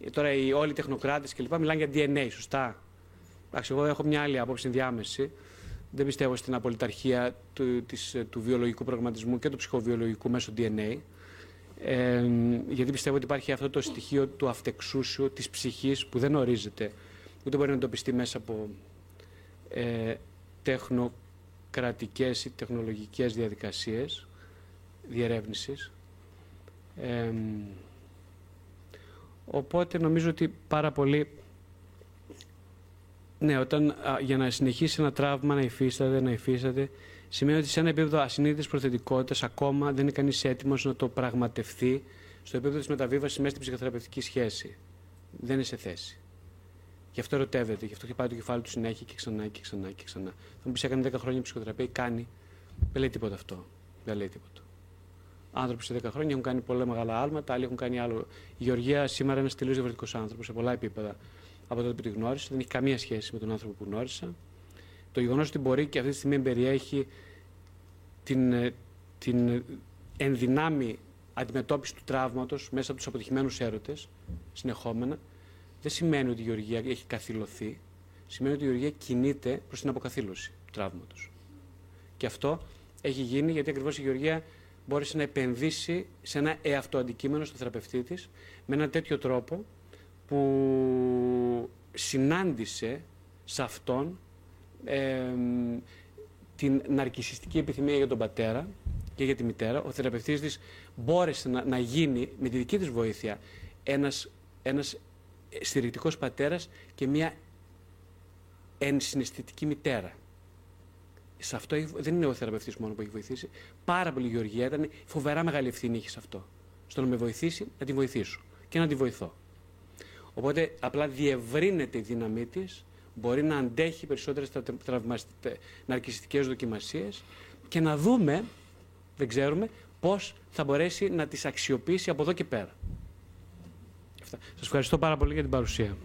Ε, τώρα οι όλοι οι τεχνοκράτες και λοιπά μιλάνε για DNA, σωστά; Εντάξει, εγώ έχω μια άλλη άποψη διάμεση. Δεν πιστεύω στην απολυταρχία του, της, του βιολογικού προγραμματισμού και του ψυχοβιολογικού μέσω DNA. Ε, γιατί πιστεύω ότι υπάρχει αυτό το στοιχείο του αυτεξούσιου, της ψυχής που δεν ορίζεται, ούτε μπορεί να εντοπιστεί μέσα από ε, τεχνοκρατικές ή τεχνολογικές διαδικασίες διερεύνησης. Ε, οπότε νομίζω ότι πάρα πολύ ναι, όταν α, για να συνεχίσει ένα τραύμα να υφίσταται, να υφίσταται, σημαίνει ότι σε ένα επίπεδο ασυνείδητη προθετικότητας ακόμα δεν είναι κανείς έτοιμος να το πραγματευτεί στο επίπεδο της μεταβίβασης μέσα στην ψυχοθεραπευτική σχέση. Δεν είναι σε θέση. Γι' αυτό ερωτεύεται, γι' αυτό χτυπάει το κεφάλι του συνέχεια και ξανά και ξανά και ξανά. Θα μου πεις: Έκανε 10 χρόνια ψυχοθεραπεία, κάνει. Δεν λέει τίποτα αυτό. Δεν λέει τίποτα. Άνθρωποι σε 10 χρόνια έχουν κάνει πολλά μεγάλα άλματα, άλλοι έχουν κάνει άλλο. Η Γεωργία σήμερα είναι ένας τελείως διαφορετικός άνθρωπος σε πολλά επίπεδα από τότε που τη γνώρισα. Δεν έχει καμία σχέση με τον άνθρωπο που γνώρισα. Το γεγονός ότι μπορεί και αυτή τη στιγμή περιέχει την, ε, την ενδυνάμει αντιμετώπιση του τραύματος μέσα από τους αποτυχημένους έρωτες, συνεχόμενα, δεν σημαίνει ότι η Γεωργία έχει καθυλωθεί. Σημαίνει ότι η Γεωργία κινείται προς την αποκαθήλωση του τραύματος. Και αυτό έχει γίνει γιατί ακριβώς η Γεωργία μπόρεσε να επενδύσει σε ένα εαυτό αντικείμενο στο θεραπευτή της με ένα τέτοιο τρόπο που συνάντησε σε αυτόν την ναρκισιστική επιθυμία για τον πατέρα και για τη μητέρα. Ο θεραπευτής της μπόρεσε να, να γίνει με τη δική της βοήθεια ένας, ένας στηρικτικός πατέρας και μια ενσυναισθητική μητέρα. Σε αυτό δεν είναι ο θεραπευτής μόνο που έχει βοηθήσει. Πάρα πολύ Γεωργία ήταν φοβερά μεγάλη ευθύνη είχε σε αυτό. Στο να με βοηθήσει, να τη βοηθήσω και να τη βοηθώ. Οπότε απλά διευρύνεται η δύναμή της, μπορεί να αντέχει περισσότερες ναρκιστικές δοκιμασίες και να δούμε, δεν ξέρουμε, πώς θα μπορέσει να τις αξιοποιήσει από εδώ και πέρα. Σας ευχαριστώ πάρα πολύ για την παρουσία.